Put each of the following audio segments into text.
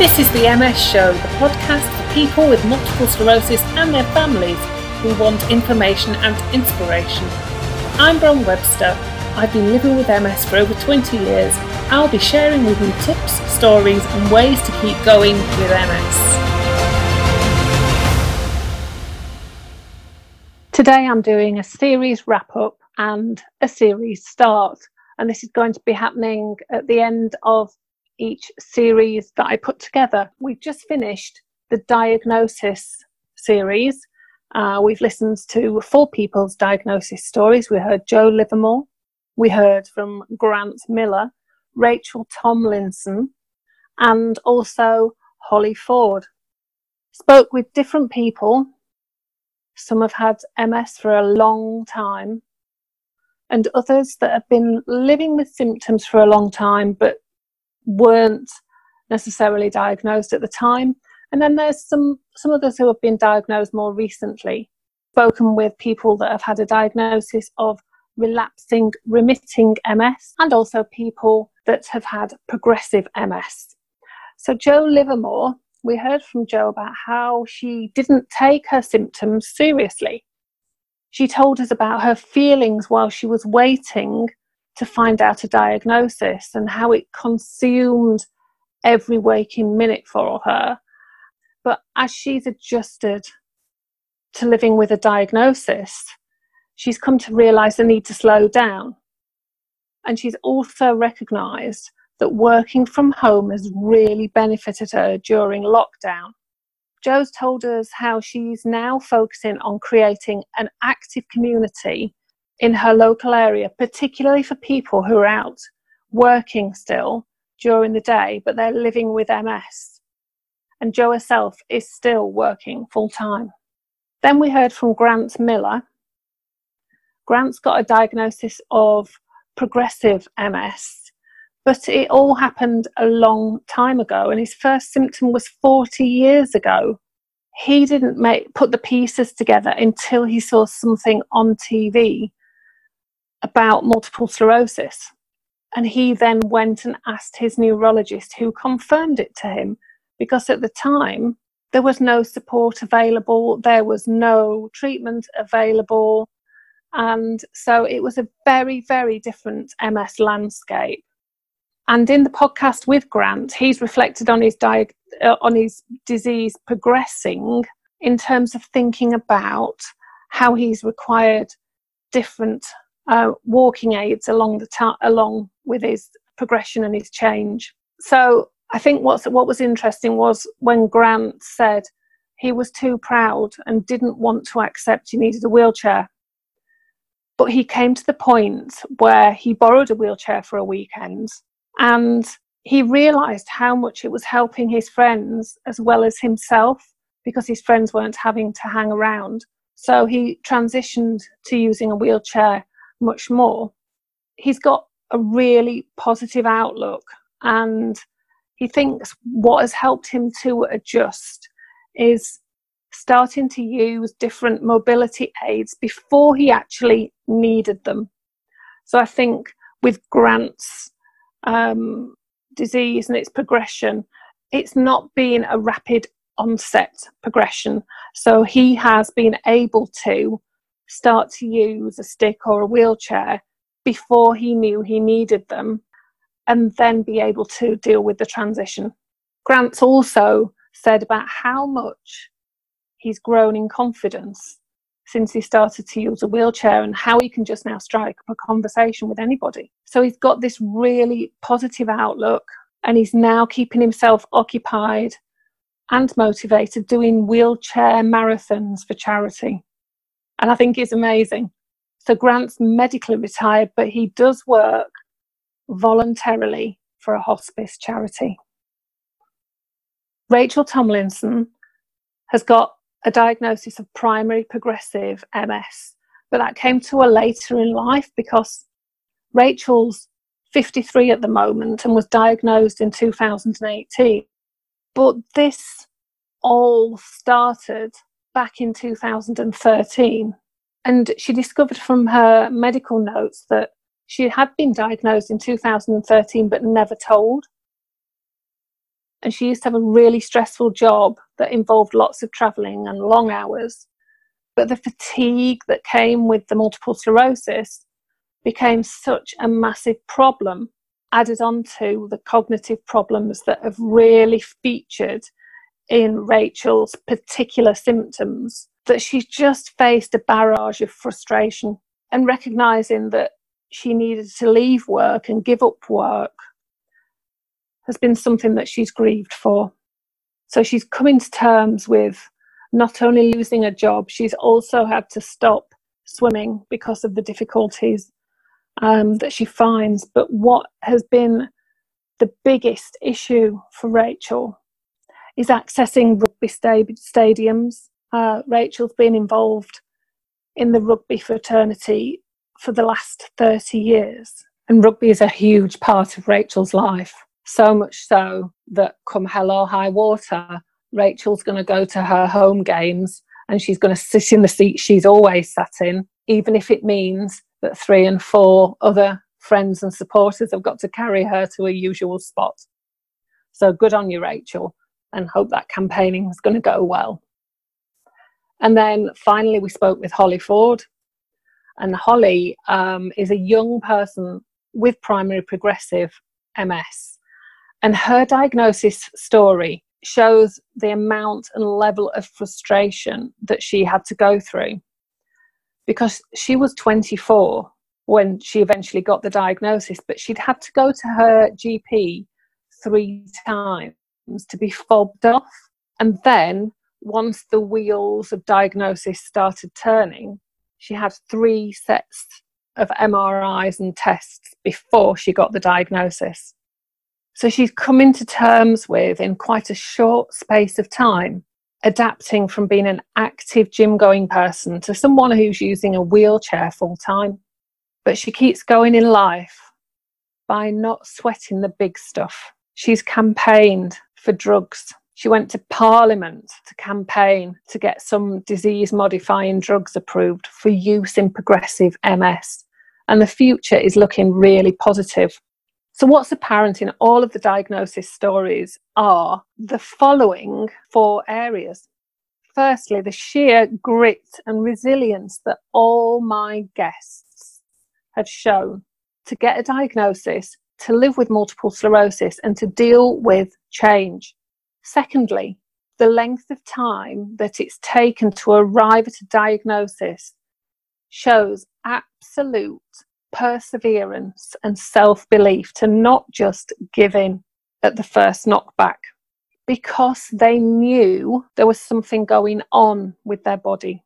This is the MS Show, the podcast for people with multiple sclerosis and their families who want information and inspiration. I'm Bron Webster. I've been living with MS for over 20 years. I'll be sharing with you tips, stories, and ways to keep going with MS. Today I'm doing a series wrap up and a series start, and this is going to be happening at the end of each series that I put together. We've just finished the diagnosis series. Uh, we've listened to four people's diagnosis stories. We heard Jo Livermore, we heard from Grant Miller, Rachael Tomlinson, and also Holly Ford. Spoke with different people. Some have had MS for a long time, and others that have been living with symptoms for a long time but weren't necessarily diagnosed at the time. And then there's some, some others who have been diagnosed more recently. Spoken with people that have had a diagnosis of relapsing, remitting MS, and also people that have had progressive MS. So, Jo Livermore, we heard from Jo about how she didn't take her symptoms seriously. She told us about her feelings while she was waiting to find out a diagnosis and how it consumed every waking minute for her. But as she's adjusted to living with a diagnosis, she's come to realize the need to slow down. And she's also recognized that working from home has really benefited her during lockdown. Jo's told us how she's now focusing on creating an active community in her local area, particularly for people who are out working still during the day, but they're living with MS. And Jo herself is still working full time. Then we heard from Grant Miller. Grant's got a diagnosis of progressive MS, but it all happened a long time ago, and his first symptom was 40 years ago. He didn't make, put the pieces together until he saw something on TV about multiple sclerosis. And he then went and asked his neurologist, who confirmed it to him, because at the time there was no support available, there was no treatment available. And so it was a very, very different MS landscape. And in the podcast with Grant, he's reflected on his, di- uh, on his disease progressing in terms of thinking about how he's required different uh, walking aids along the ta- along with his progression and his change. So I think what's what was interesting was when Grant said he was too proud and didn't want to accept he needed a wheelchair. But he came to the point where he borrowed a wheelchair for a weekend and he realized how much it was helping his friends as well as himself because his friends weren't having to hang around. So he transitioned to using a wheelchair much more. He's got a really positive outlook and he thinks what has helped him to adjust is starting to use different mobility aids before he actually needed them. So I think with Grant's um, disease and its progression, it's not been a rapid onset progression. So he has been able to start to use a stick or a wheelchair before he knew he needed them and then be able to deal with the transition. Grant's also said about how much he's grown in confidence since he started to use a wheelchair and how he can just now strike up a conversation with anybody. So he's got this really positive outlook and he's now keeping himself occupied and motivated doing wheelchair marathons for charity and I think is amazing. So Grant's medically retired, but he does work voluntarily for a hospice charity. Rachael Tomlinson has got a diagnosis of primary progressive MS, but that came to her later in life because Rachael's 53 at the moment and was diagnosed in 2018. But this all started back in 2013. And she discovered from her medical notes that she had been diagnosed in 2013 but never told. And she used to have a really stressful job that involved lots of travelling and long hours. But the fatigue that came with the multiple sclerosis became such a massive problem, added on to the cognitive problems that have really featured in Rachael's particular symptoms, that she's just faced a barrage of frustration and recognizing that she needed to leave work and give up work has been something that she's grieved for. So she's coming to terms with not only losing a job, she's also had to stop swimming because of the difficulties um, that she finds. But what has been the biggest issue for Rachael is accessing rugby sta- stadiums. Uh, Rachael's been involved in the rugby fraternity for the last 30 years. And rugby is a huge part of Rachael's life. So much so that come hell or high water, Rachael's going to go to her home games and she's going to sit in the seat she's always sat in, even if it means that three and four other friends and supporters have got to carry her to her usual spot. So good on you, Rachael, and hope that campaigning was going to go well. And then finally, we spoke with Holly Ford. And Holly um, is a young person with primary progressive MS. And her diagnosis story shows the amount and level of frustration that she had to go through because she was 24 when she eventually got the diagnosis, but she'd had to go to her GP three times to be fobbed off. And then once the wheels of diagnosis started turning, she had three sets of MRIs and tests before she got the diagnosis. So she's coming to terms with, in quite a short space of time, adapting from being an active gym going person to someone who's using a wheelchair full time. But she keeps going in life by not sweating the big stuff. She's campaigned for drugs she went to Parliament to campaign to get some disease modifying drugs approved for use in progressive MS. And the future is looking really positive. So, what's apparent in all of the diagnosis stories are the following four areas. Firstly, the sheer grit and resilience that all my guests have shown to get a diagnosis, to live with multiple sclerosis, and to deal with change. Secondly, the length of time that it's taken to arrive at a diagnosis shows absolute perseverance and self belief to not just give in at the first knockback because they knew there was something going on with their body.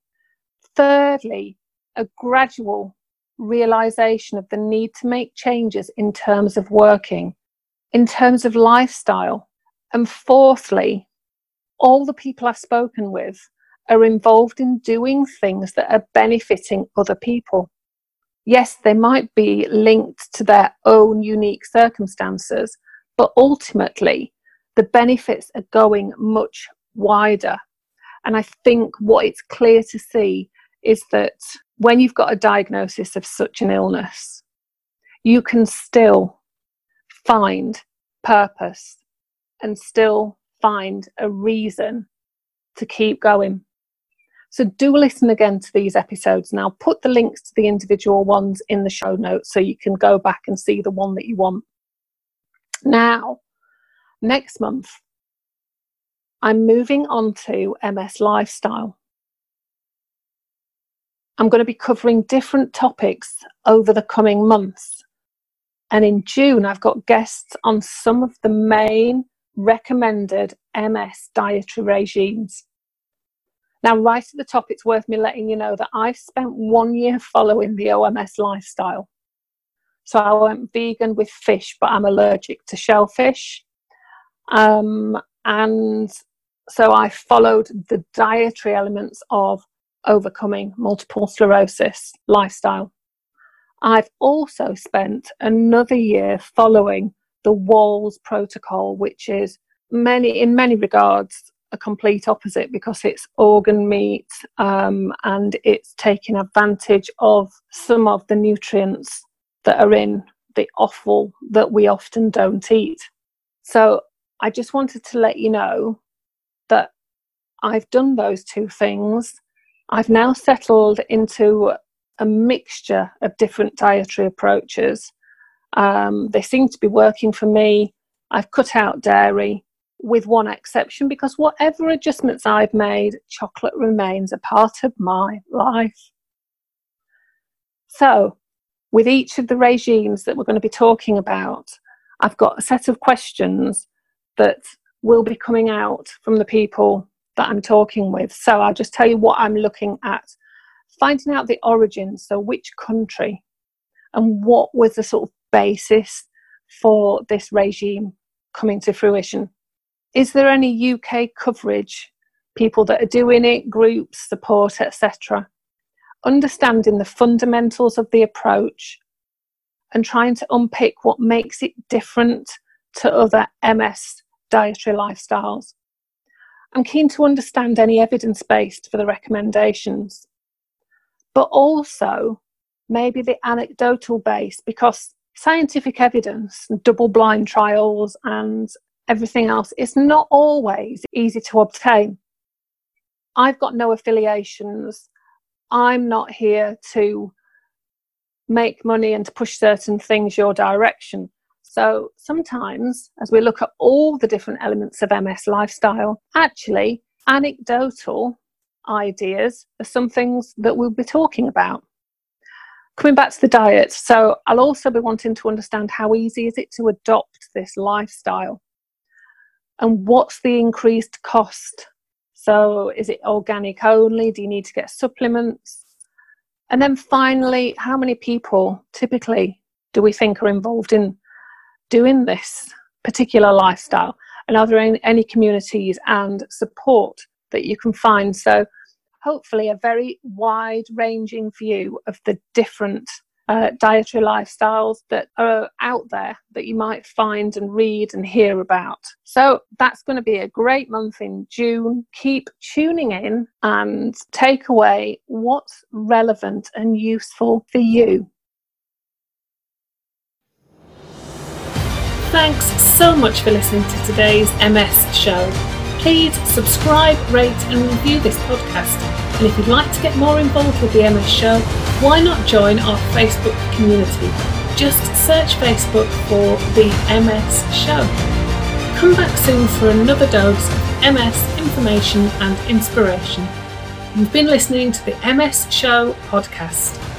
Thirdly, a gradual realization of the need to make changes in terms of working, in terms of lifestyle, and fourthly, all the people I've spoken with are involved in doing things that are benefiting other people. Yes, they might be linked to their own unique circumstances, but ultimately, the benefits are going much wider. And I think what it's clear to see is that when you've got a diagnosis of such an illness, you can still find purpose and still find a reason to keep going. So do listen again to these episodes and I'll put the links to the individual ones in the show notes so you can go back and see the one that you want. Now, next month, I'm moving on to MS Lifestyle. I'm going to be covering different topics over the coming months. And in June, I've got guests on some of the main recommended MS dietary regimes. Now, right at the top, it's worth me letting you know that I've spent one year following the OMS lifestyle. So I went vegan with fish, but I'm allergic to shellfish. Um, and so I followed the dietary elements of overcoming multiple sclerosis lifestyle. I've also spent another year following the Wahls protocol, which is many in many regards a complete opposite because it's organ meat um, and it's taking advantage of some of the nutrients that are in the offal that we often don't eat. So I just wanted to let you know that I've done those two things. I've now settled into a mixture of different dietary approaches. Um, they seem to be working for me. I've cut out dairy with one exception because whatever adjustments I've made, chocolate remains a part of my life. So, with each of the regimes that we're going to be talking about, I've got a set of questions that will be coming out from the people that I'm talking with. So I'll just tell you what I'm looking at. Finding out the origins, so which country and what was the sort of basis for this regime coming to fruition. Is there any UK coverage, people that are doing it, groups, support, etc.? Understanding the fundamentals of the approach and trying to unpick what makes it different to other MS dietary lifestyles. I'm keen to understand any evidence based for the recommendations, but also maybe the anecdotal base because scientific evidence, double blind trials, and everything else is not always easy to obtain. I've got no affiliations. I'm not here to make money and to push certain things your direction. So sometimes, as we look at all the different elements of MS lifestyle, actually, anecdotal ideas are some things that we'll be talking about. Coming back to the diet, so I'll also be wanting to understand how easy is it to adopt this lifestyle and what's the increased cost. So, is it organic only? Do you need to get supplements? And then finally, how many people typically do we think are involved in doing this particular lifestyle? And are there any, any communities and support that you can find? So, hopefully, a very wide ranging view of the different uh, dietary lifestyles that are out there that you might find and read and hear about. So that's going to be a great month in June. Keep tuning in and take away what's relevant and useful for you. Thanks so much for listening to today's MS show. Please subscribe, rate, and review this podcast. And if you'd like to get more involved with the MS show, why not join our Facebook community? Just search Facebook for the MS show. Come back soon for another dose of MS information and inspiration. You've been listening to the MS Show podcast.